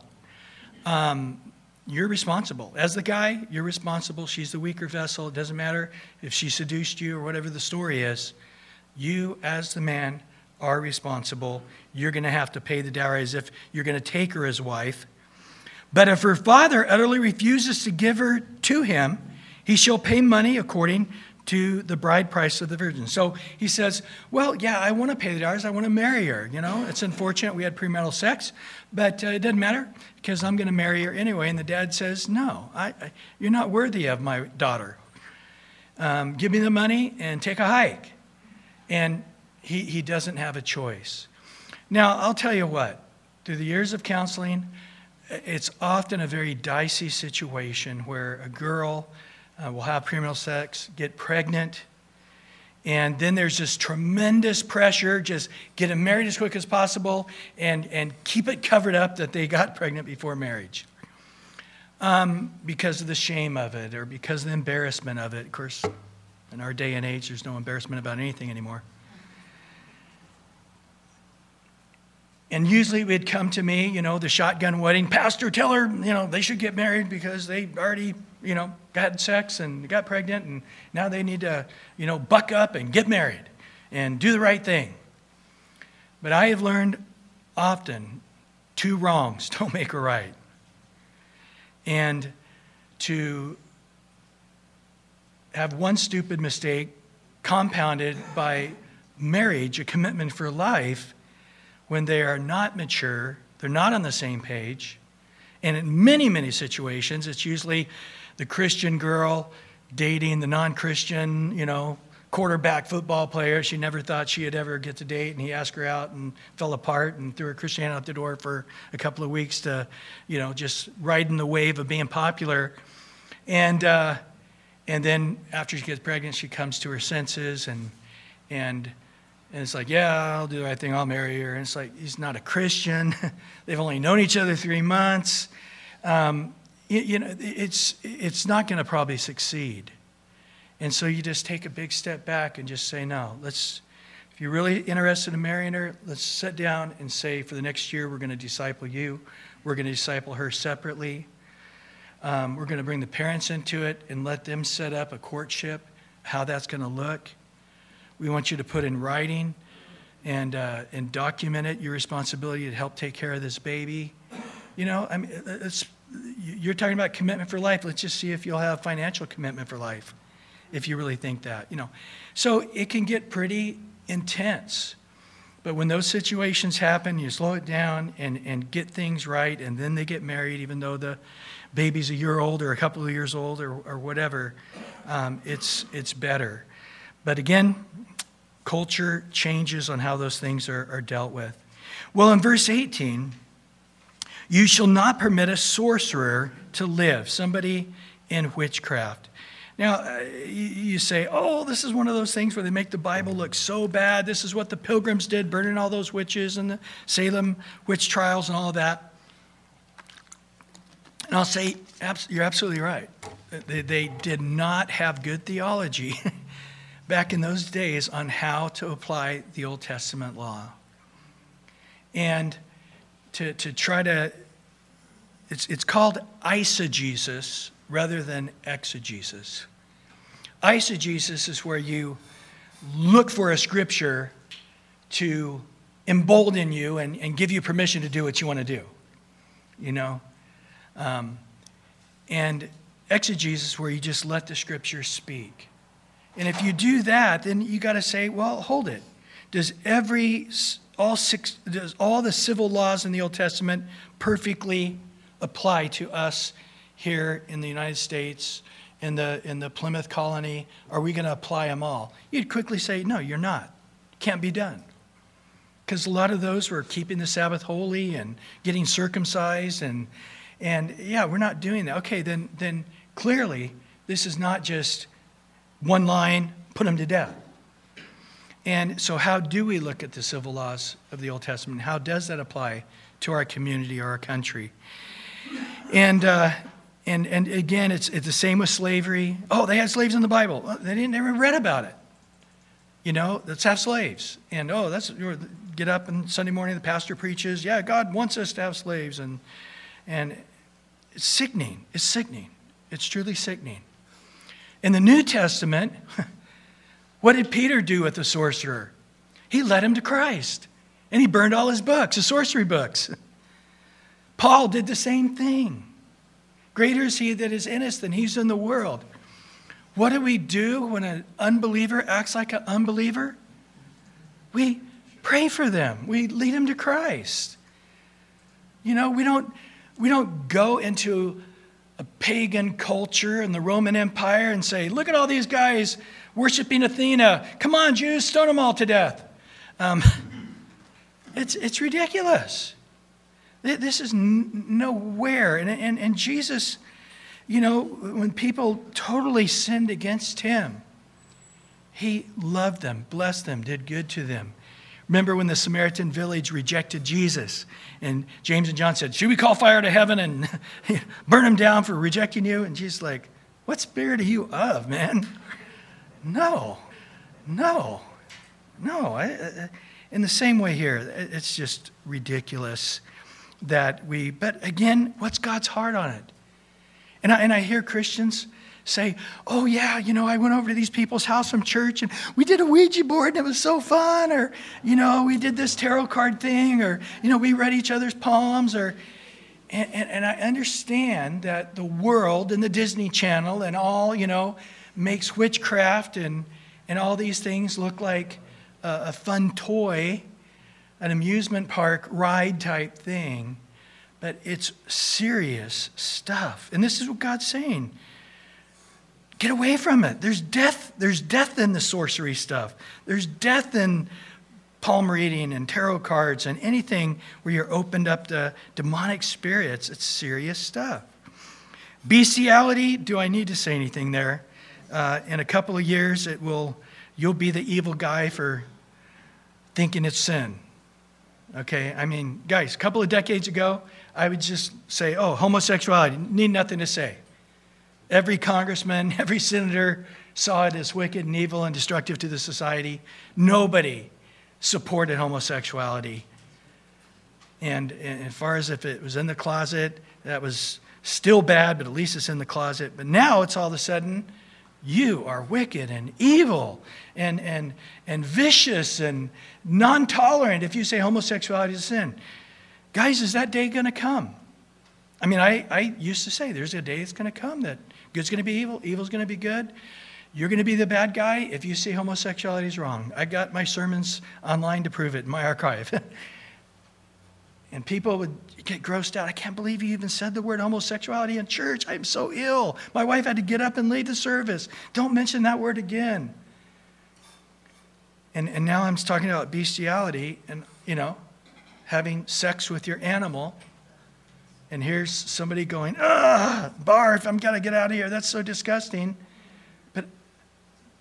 um, you're responsible. As the guy, you're responsible. She's the weaker vessel. It doesn't matter if she seduced you or whatever the story is. You, as the man, are responsible. You're going to have to pay the dowry as if you're going to take her as wife. But if her father utterly refuses to give her to him, he shall pay money according to the bride price of the virgin. So he says, Well, yeah, I want to pay the dowries. I want to marry her. You know, it's unfortunate we had premarital sex, but uh, it doesn't matter because I'm going to marry her anyway. And the dad says, No, I, I, you're not worthy of my daughter. Um, give me the money and take a hike. And he, he doesn't have a choice. Now, I'll tell you what, through the years of counseling, it's often a very dicey situation where a girl uh, will have premarital sex, get pregnant, and then there's this tremendous pressure just get them married as quick as possible and, and keep it covered up that they got pregnant before marriage um, because of the shame of it or because of the embarrassment of it. Of course, in our day and age, there's no embarrassment about anything anymore. And usually it would come to me, you know, the shotgun wedding. Pastor, tell her, you know, they should get married because they already, you know, had sex and got pregnant and now they need to, you know, buck up and get married and do the right thing. But I have learned often two wrongs don't make a right. And to have one stupid mistake compounded by marriage, a commitment for life, when they are not mature, they're not on the same page. And in many, many situations, it's usually the Christian girl dating the non Christian, you know, quarterback football player. She never thought she'd ever get to date, and he asked her out and fell apart and threw her Christianity out the door for a couple of weeks to, you know, just riding the wave of being popular. And, uh, and then after she gets pregnant, she comes to her senses and, and and it's like, yeah, I'll do the right thing. I'll marry her. And it's like, he's not a Christian. They've only known each other three months. Um, you, know, it's, it's not going to probably succeed. And so you just take a big step back and just say, no, let's, if you're really interested in marrying her, let's sit down and say, for the next year, we're going to disciple you. We're going to disciple her separately. Um, we're going to bring the parents into it and let them set up a courtship, how that's going to look. We want you to put in writing and, uh, and document it, your responsibility to help take care of this baby. You know, I mean, it's, you're talking about commitment for life. Let's just see if you'll have financial commitment for life, if you really think that, you know. So it can get pretty intense. But when those situations happen, you slow it down and, and get things right, and then they get married, even though the baby's a year old or a couple of years old or, or whatever, um, it's, it's better. But again, culture changes on how those things are, are dealt with. Well, in verse 18, you shall not permit a sorcerer to live, somebody in witchcraft. Now, uh, you say, oh, this is one of those things where they make the Bible look so bad. This is what the pilgrims did, burning all those witches and the Salem witch trials and all of that. And I'll say, you're absolutely right. They, they did not have good theology back in those days on how to apply the Old Testament law. And to, to try to, it's, it's called eisegesis rather than exegesis. Eisegesis is where you look for a scripture to embolden you and, and give you permission to do what you want to do. You know? Um, and exegesis is where you just let the scripture speak. And if you do that, then you got to say, well, hold it. Does every all six all the civil laws in the Old Testament perfectly apply to us here in the United States, in the, in the Plymouth colony? Are we going to apply them all? You'd quickly say, no, you're not. Can't be done. Because a lot of those were keeping the Sabbath holy and getting circumcised. And, and yeah, we're not doing that. Okay, then, then clearly this is not just one line, put them to death. And so, how do we look at the civil laws of the Old Testament? How does that apply to our community or our country? And, uh, and, and again, it's, it's the same with slavery. Oh, they had slaves in the Bible. They didn't ever read about it. You know, let's have slaves. And oh, that's get up and Sunday morning the pastor preaches. Yeah, God wants us to have slaves, and and it's sickening. It's sickening. It's truly sickening. In the New Testament, what did Peter do with the sorcerer? He led him to Christ, and he burned all his books, his sorcery books. Paul did the same thing. Greater is he that is in us than he's in the world. What do we do when an unbeliever acts like an unbeliever? We pray for them. We lead them to Christ. You know, we don't, we don't go into a pagan culture in the Roman Empire and say, look at all these guys worshiping Athena. Come on, Jews, stone them all to death. Um, it's, it's ridiculous. This is nowhere. And, and, and Jesus, you know, when people totally sinned against him, he loved them, blessed them, did good to them. Remember when the Samaritan village rejected Jesus and James and John said, Should we call fire to heaven and burn them down for rejecting you? And Jesus, like, What spirit are you of, man? No, no, no. I, I, in the same way here, it's just ridiculous that we, but again, what's God's heart on it? And I, and I hear Christians say, oh, yeah, you know, I went over to these people's house from church and we did a Ouija board and it was so fun. Or, you know, we did this tarot card thing. Or, you know, we read each other's palms. Or, and, and, and I understand that the world and the Disney Channel and all, you know, makes witchcraft and, and all these things look like a, a fun toy an amusement park ride type thing, but it's serious stuff. And this is what God's saying. Get away from it. There's death. There's death in the sorcery stuff. There's death in palm reading and tarot cards and anything where you're opened up to demonic spirits. It's serious stuff. Bestiality, do I need to say anything there? Uh, in a couple of years, it will, you'll be the evil guy for thinking it's sin. Okay, I mean, guys, a couple of decades ago, I would just say, oh, homosexuality, need nothing to say. Every congressman, every senator saw it as wicked and evil and destructive to the society. Nobody supported homosexuality. And, and as far as if it was in the closet, that was still bad, but at least it's in the closet. But now it's all of a sudden, you are wicked and evil and, and, and vicious and non tolerant if you say homosexuality is sin. Guys, is that day going to come? I mean, I, I used to say there's a day it's going to come that good's going to be evil, evil's going to be good. You're going to be the bad guy if you say homosexuality is wrong. I got my sermons online to prove it in my archive. And people would get grossed out. I can't believe you even said the word homosexuality in church. I'm so ill. My wife had to get up and leave the service. Don't mention that word again. And, and now I'm talking about bestiality and, you know, having sex with your animal. And here's somebody going, ah, barf, I'm going to get out of here. That's so disgusting. But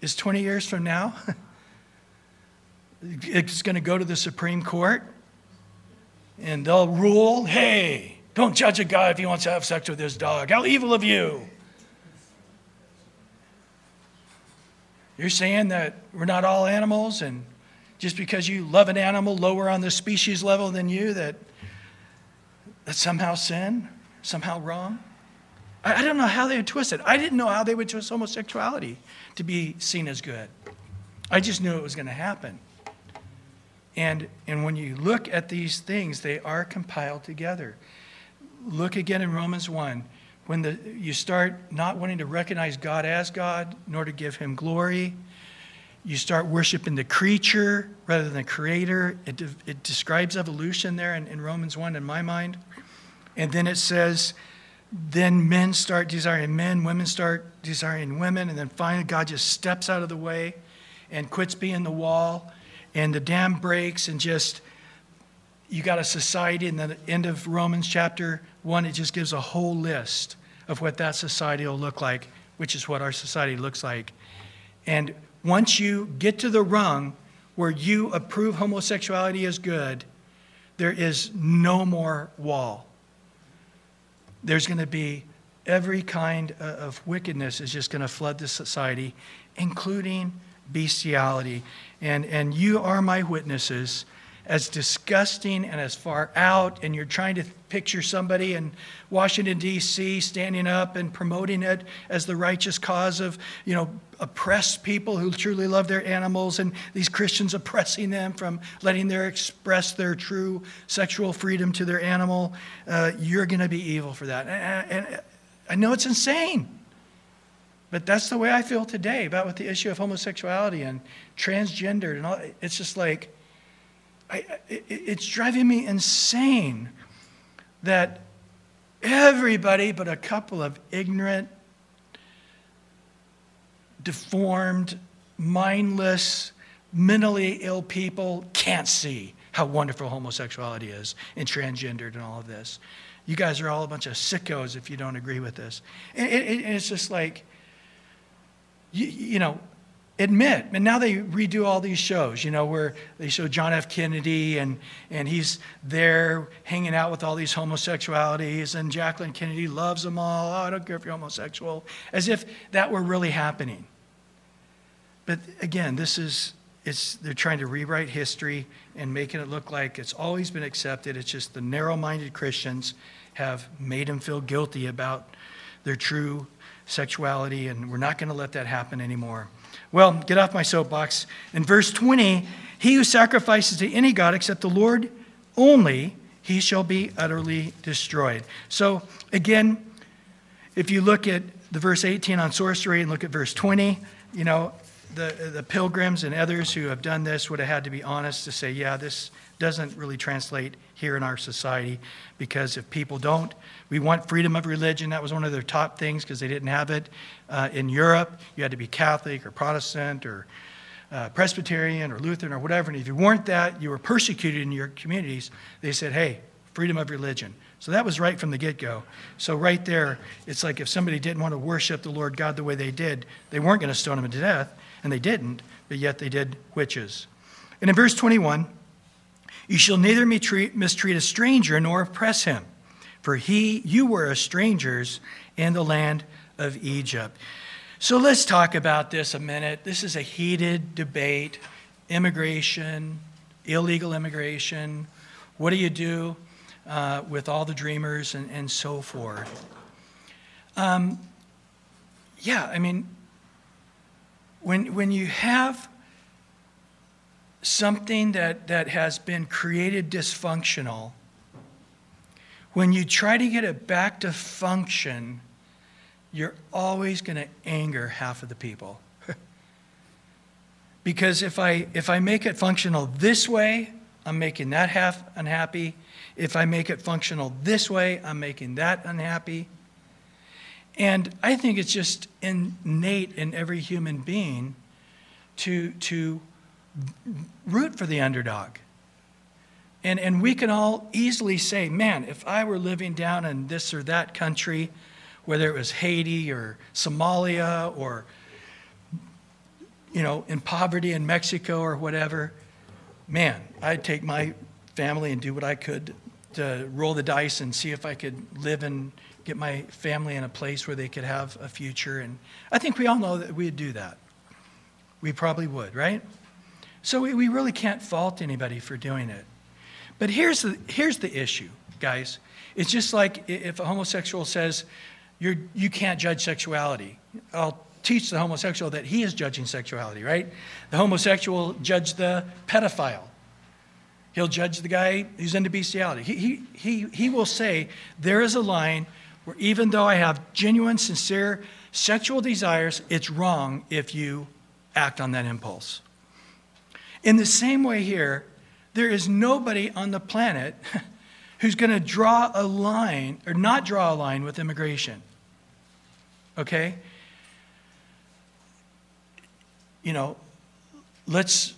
is 20 years from now, it's going to go to the Supreme Court and they'll rule hey, don't judge a guy if he wants to have sex with his dog. How evil of you! You're saying that we're not all animals, and just because you love an animal lower on the species level than you, that that's somehow sin, somehow wrong? I, I don't know how they would twist it. I didn't know how they would twist homosexuality to be seen as good. I just knew it was going to happen. And, and when you look at these things, they are compiled together. Look again in Romans 1. When the, you start not wanting to recognize God as God, nor to give him glory, you start worshiping the creature rather than the creator. It, de- it describes evolution there in, in Romans 1 in my mind. And then it says, then men start desiring men, women start desiring women, and then finally God just steps out of the way and quits being the wall, and the dam breaks, and just you got a society. In the end of Romans chapter 1, it just gives a whole list of what that society will look like, which is what our society looks like. And once you get to the rung where you approve homosexuality as good, there is no more wall there's going to be every kind of wickedness is just going to flood the society, including bestiality. And, and you are my witnesses as disgusting and as far out, and you're trying to picture somebody in Washington, D.C., standing up and promoting it as the righteous cause of, you know, oppressed people who truly love their animals, and these Christians oppressing them from letting them express their true sexual freedom to their animal. Uh, you're going to be evil for that. And, and I know it's insane. But that's the way I feel today about with the issue of homosexuality and transgendered and all. It's just like, I, it, it's driving me insane that everybody but a couple of ignorant, deformed, mindless, mentally ill people can't see how wonderful homosexuality is and transgendered and all of this. You guys are all a bunch of sickos if you don't agree with this. And, it, it's just like, you, you know, admit. And now they redo all these shows, you know, where they show John F. Kennedy and, and he's there hanging out with all these homosexualities, and Jacqueline Kennedy loves them all. Oh, I don't care if you're homosexual, as if that were really happening. But again, this is, it's, they're trying to rewrite history and making it look like it's always been accepted. It's just the narrow minded Christians have made them feel guilty about their true sexuality, and we're not going to let that happen anymore. Well, get off my soapbox. In verse 20, he who sacrifices to any God except the Lord only, he shall be utterly destroyed. So, again, if you look at the verse 18 on sorcery and look at verse 20, you know, the, the pilgrims and others who have done this would have had to be honest to say, yeah, this doesn't really translate here in our society because if people don't, we want freedom of religion. That was one of their top things because they didn't have it. Uh, in Europe, you had to be Catholic or Protestant or uh, Presbyterian or Lutheran or whatever. And if you weren't that, you were persecuted in your communities. They said, hey, freedom of religion. So that was right from the get go. So, right there, it's like if somebody didn't want to worship the Lord God the way they did, they weren't going to stone him to death, and they didn't, but yet they did witches. And in verse 21, you shall neither mistreat, a stranger nor oppress him, for he, you were a strangers in the land of Egypt. So let's talk about this a minute. This is a heated debate immigration, illegal immigration. What do you do uh, with all the dreamers and, and so forth? Um, yeah, I mean, when, when you have something that, that has been created dysfunctional, when you try to get it back to function, you're always going to anger half of the people. because if I, if I make it functional this way, I'm making that half unhappy. If I make it functional this way, I'm making that unhappy. And I think it's just innate in every human being to, to root for the underdog. And, and we can all easily say, man, if I were living down in this or that country, whether it was Haiti or Somalia or you know, in poverty in Mexico or whatever, man, I'd take my family and do what I could to roll the dice and see if I could live and get my family in a place where they could have a future. And I think we all know that we'd do that. We probably would, right? So we, we really can't fault anybody for doing it. But here's the, here's the issue, guys. It's just like if a homosexual says, You're, you can't judge sexuality. I'll teach the homosexual that he is judging sexuality, right? The homosexual judge the pedophile. He'll judge the guy who's into bestiality. He, he, he, he will say, There is a line where even though I have genuine, sincere sexual desires, it's wrong if you act on that impulse. In the same way, here, there is nobody on the planet who's going to draw a line or not draw a line with immigration. Okay? You know, let's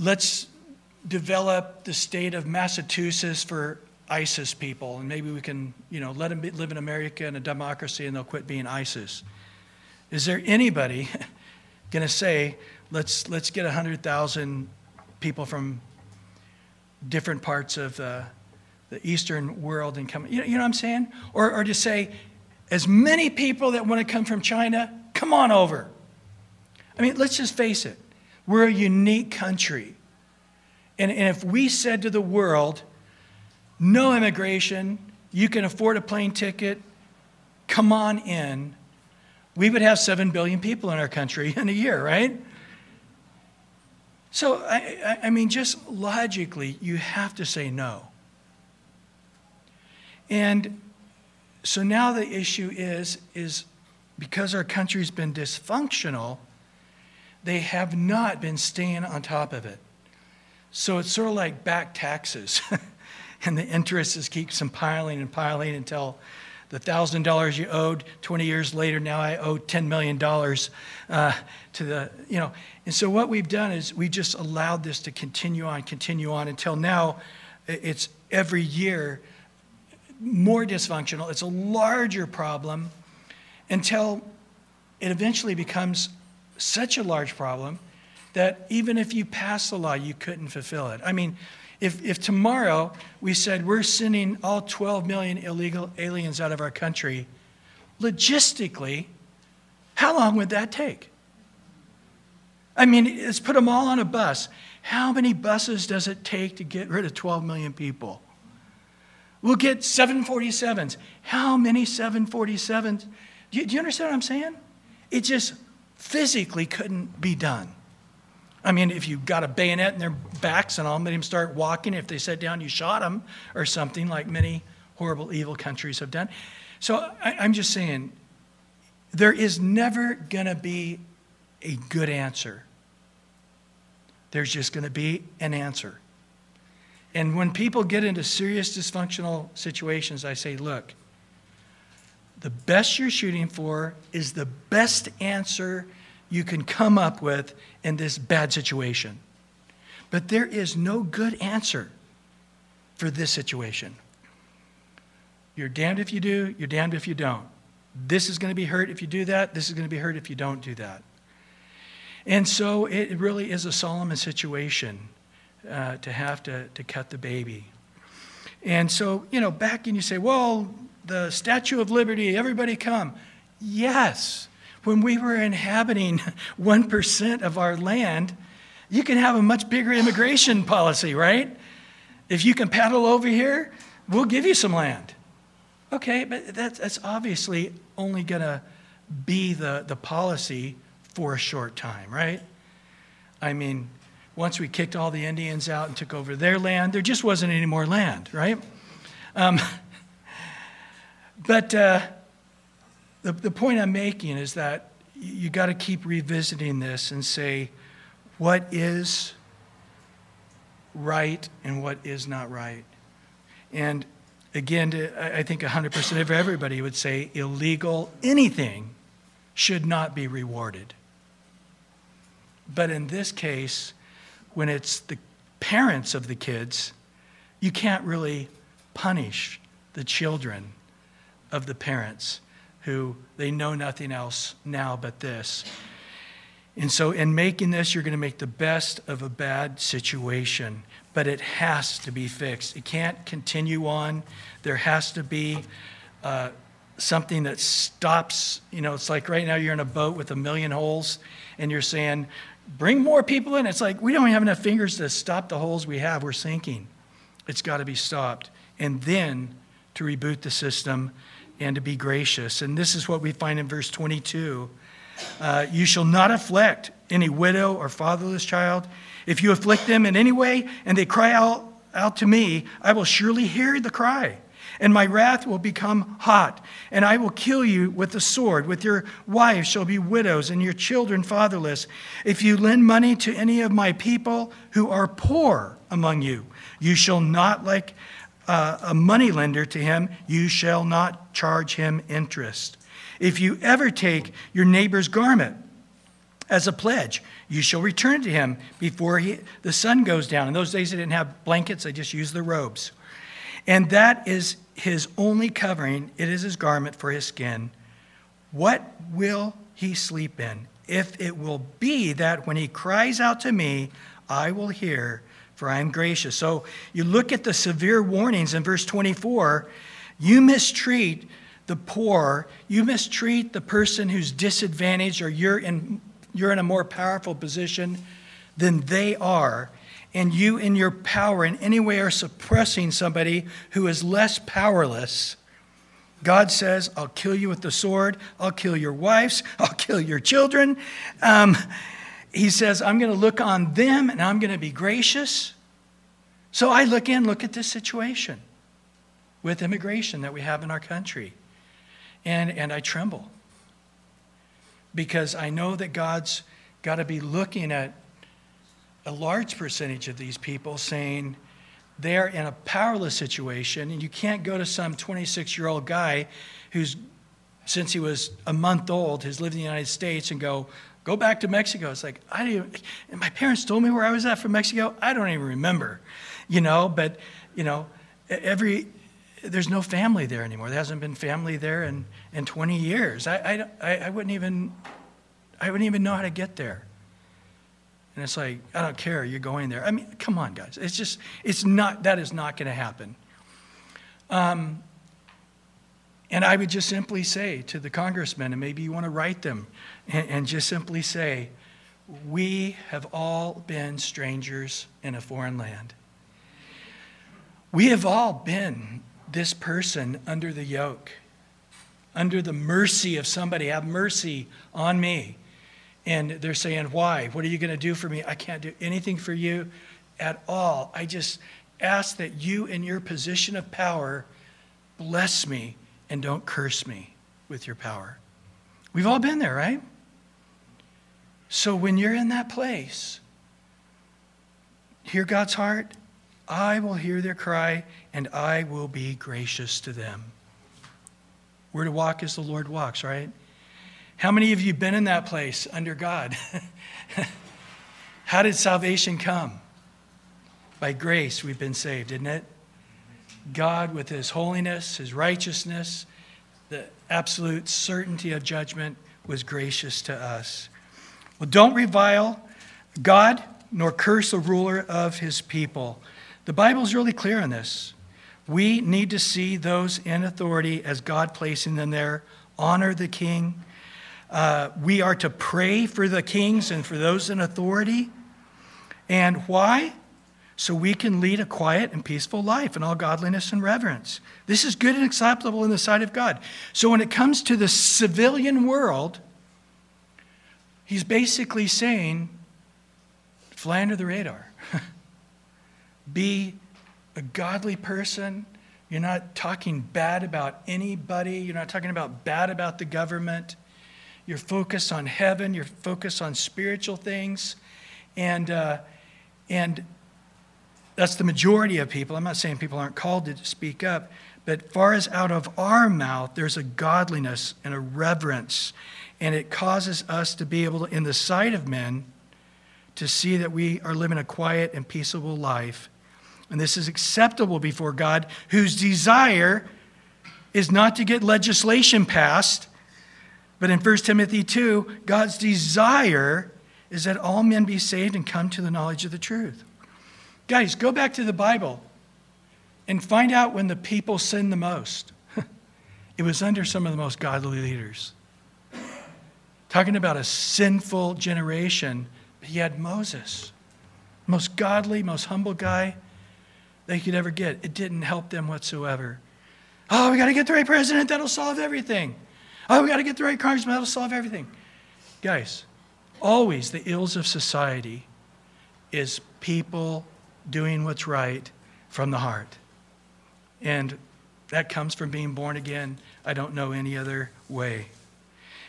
let's develop the state of Massachusetts for ISIS people, and maybe we can, you know, let them be, live in America in a democracy, and they'll quit being ISIS. Is there anybody going to say, let's let's get hundred thousand people from different parts of the, the Eastern world and come, you know, you know what I'm saying? Or, or to say, as many people that want to come from China, come on over. I mean, let's just face it. We're a unique country. And, and if we said to the world, no immigration, you can afford a plane ticket, come on in, we would have 7 billion people in our country in a year, right? So, I, I mean, just logically, you have to say no. And so now the issue is, is because our country's been dysfunctional, they have not been staying on top of it. So it's sort of like back taxes. and the interest just keeps piling and piling until the thousand dollars you owed 20 years later now i owe 10 million dollars uh, to the you know. And so what we've done is we just allowed this to continue on continue on until now it's every year more dysfunctional. It's a larger problem until it eventually becomes such a large problem that even if you pass the law you couldn't fulfill it. I mean if, if tomorrow we said we're sending all 12 million illegal aliens out of our country, logistically, how long would that take? I mean, let's put them all on a bus. How many buses does it take to get rid of 12 million people? We'll get 747s. How many 747s? Do you, do you understand what I'm saying? It just physically couldn't be done. I mean, if you got a bayonet in their backs and all made them start walking, if they sat down, you shot them or something, like many horrible, evil countries have done. So I, I'm just saying, there is never going to be a good answer. There's just going to be an answer. And when people get into serious dysfunctional situations, I say, look, the best you're shooting for is the best answer you can come up with in this bad situation. But there is no good answer for this situation. You're damned if you do, you're damned if you don't. This is going to be hurt if you do that, this is going to be hurt if you don't do that. And so it really is a Solomon situation uh, to have to, to cut the baby. And so, you know, back and you say, well, the Statue of Liberty, everybody come. Yes, when we were inhabiting 1% of our land, you can have a much bigger immigration policy, right? If you can paddle over here, we'll give you some land. Okay, but that's, that's obviously only going to be the, the policy for a short time, right? I mean, once we kicked all the Indians out and took over their land, there just wasn't any more land, right? Um, but uh, the, the point I'm making is that you got to keep revisiting this and say, what is right and what is not right. And again, I think 100% of everybody would say illegal anything should not be rewarded. But in this case, when it's the parents of the kids, you can't really punish the children of the parents who they know nothing else now but this. And so, in making this, you're going to make the best of a bad situation, but it has to be fixed. It can't continue on. There has to be uh, something that stops. You know, it's like right now you're in a boat with a million holes, and you're saying, bring more people in. It's like we don't have enough fingers to stop the holes we have. We're sinking. It's got to be stopped. And then to reboot the system and to be gracious. And this is what we find in verse 22 uh, you shall not afflict any widow or fatherless child. If you afflict them in any way and they cry out, out to me, I will surely hear the cry. And my wrath will become hot, and I will kill you with the sword. With your wives shall be widows, and your children fatherless. If you lend money to any of my people who are poor among you, you shall not like uh, a money lender to him, you shall not charge him interest. If you ever take your neighbor's garment as a pledge, you shall return to him before he, the sun goes down. In those days, they didn't have blankets, they just used the robes. And that is his only covering, it is his garment for his skin. What will he sleep in? If it will be that when he cries out to me, I will hear, for I am gracious. So you look at the severe warnings in verse 24 you mistreat the poor, you mistreat the person who's disadvantaged or you're in, you're in a more powerful position than they are, and you in your power in any way are suppressing somebody who is less powerless, God says, I'll kill you with the sword, I'll kill your wives, I'll kill your children. Um, he says, I'm going to look on them and I'm going to be gracious. So I look in, look at this situation with immigration that we have in our country. And, and I tremble because I know that God's got to be looking at a large percentage of these people saying they're in a powerless situation, and you can't go to some 26 year old guy who's, since he was a month old, has lived in the United States and go, go back to Mexico. It's like, I didn't, my parents told me where I was at from Mexico. I don't even remember, you know, but, you know, every, there's no family there anymore. There hasn't been family there in, in 20 years. I, I, I wouldn't even, I wouldn't even know how to get there. And it's like, I don't care, you're going there. I mean, come on, guys. It's just, it's not, that is not going to happen. Um, and I would just simply say to the congressmen, and maybe you want to write them, and, and just simply say, we have all been strangers in a foreign land. We have all been this person under the yoke, under the mercy of somebody. Have mercy on me. And they're saying, Why? What are you going to do for me? I can't do anything for you at all. I just ask that you, in your position of power, bless me and don't curse me with your power. We've all been there, right? So when you're in that place, hear God's heart I will hear their cry, and I will be gracious to them. We're to walk as the Lord walks, right? How many of you been in that place under God? How did salvation come? By grace we've been saved, isn't it? God, with his holiness, his righteousness, the absolute certainty of judgment, was gracious to us. Well, don't revile God nor curse the ruler of his people. The Bible is really clear on this. We need to see those in authority as God placing them there, honor the king. Uh, we are to pray for the kings and for those in authority. And why? So we can lead a quiet and peaceful life in all godliness and reverence. This is good and acceptable in the sight of God. So when it comes to the civilian world, he's basically saying, fly under the radar. Be a godly person. You're not talking bad about anybody. You're not talking about bad about the government. You're focused on heaven. You're focused on spiritual things. And, uh, and that's the majority of people. I'm not saying people aren't called to speak up, but far as out of our mouth, there's a godliness and a reverence. And it causes us to be able to, in the sight of men, to see that we are living a quiet and peaceable life and this is acceptable before God, whose desire is not to get legislation passed, but in 1 Timothy 2, God's desire is that all men be saved and come to the knowledge of the truth. Guys, go back to the Bible and find out when the people sinned the most. it was under some of the most godly leaders. Talking about a sinful generation, he had Moses, most godly, most humble guy they could ever get. It didn't help them whatsoever. Oh, we got to get the right president, that'll solve everything. Oh, we got to get the right congressman, that'll solve everything. Guys, always the ills of society is people doing what's right from the heart. And that comes from being born again. I don't know any other way.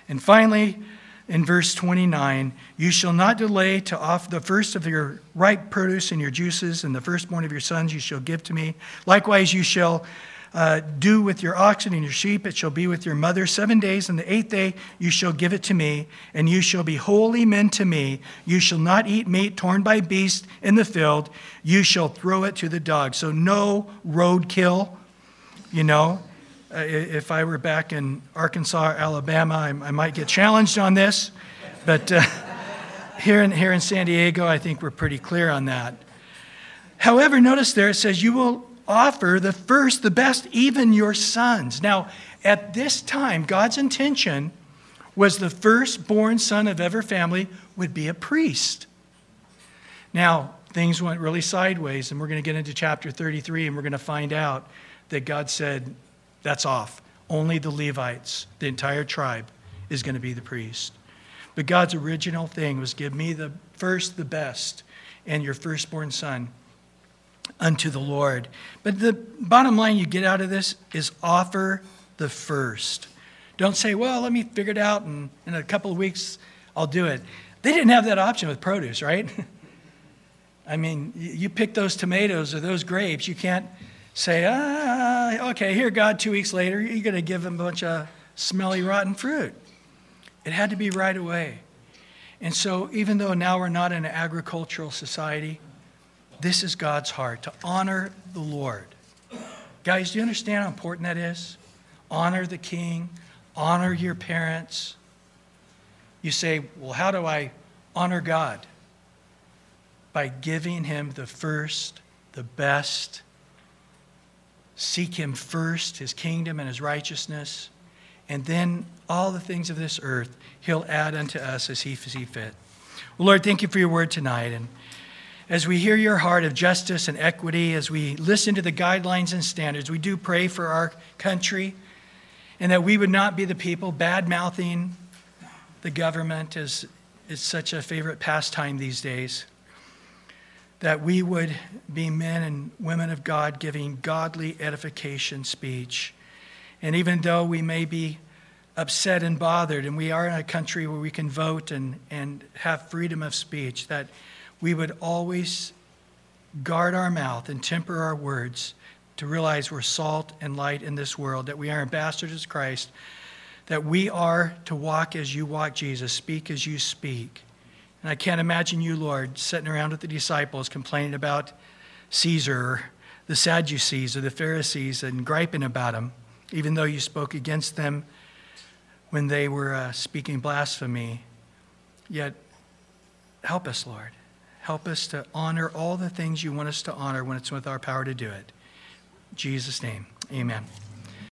And finally, in verse 29, you shall not delay to offer the first of your ripe produce and your juices, and the firstborn of your sons you shall give to me. Likewise, you shall uh, do with your oxen and your sheep, it shall be with your mother. Seven days, and the eighth day you shall give it to me, and you shall be holy men to me. You shall not eat meat torn by beasts in the field, you shall throw it to the dogs. So, no roadkill, you know. Uh, if I were back in Arkansas, Alabama, I, I might get challenged on this. But uh, here, in, here in San Diego, I think we're pretty clear on that. However, notice there it says, You will offer the first, the best, even your sons. Now, at this time, God's intention was the firstborn son of every family would be a priest. Now, things went really sideways, and we're going to get into chapter 33, and we're going to find out that God said, That's off. Only the Levites, the entire tribe, is going to be the priest. But God's original thing was give me the first, the best, and your firstborn son unto the Lord. But the bottom line you get out of this is offer the first. Don't say, well, let me figure it out and in a couple of weeks I'll do it. They didn't have that option with produce, right? I mean, you pick those tomatoes or those grapes, you can't say, ah, okay, here, God, two weeks later, you're going to give him a bunch of smelly, rotten fruit. It had to be right away. And so, even though now we're not in an agricultural society, this is God's heart to honor the Lord. Guys, do you understand how important that is? Honor the king, honor your parents. You say, well, how do I honor God? By giving him the first, the best. Seek him first, his kingdom and his righteousness. And then all the things of this earth he'll add unto us as he sees fit. Well, Lord, thank you for your word tonight. And as we hear your heart of justice and equity, as we listen to the guidelines and standards, we do pray for our country and that we would not be the people bad mouthing the government as is such a favorite pastime these days. That we would be men and women of God giving godly edification speech. And even though we may be upset and bothered, and we are in a country where we can vote and, and have freedom of speech, that we would always guard our mouth and temper our words to realize we're salt and light in this world, that we are ambassadors of Christ, that we are to walk as you walk, Jesus, speak as you speak. And I can't imagine you, Lord, sitting around with the disciples complaining about Caesar, the Sadducees, or the Pharisees, and griping about them, even though you spoke against them when they were uh, speaking blasphemy. Yet, help us, Lord. Help us to honor all the things you want us to honor when it's with our power to do it. In Jesus' name, amen.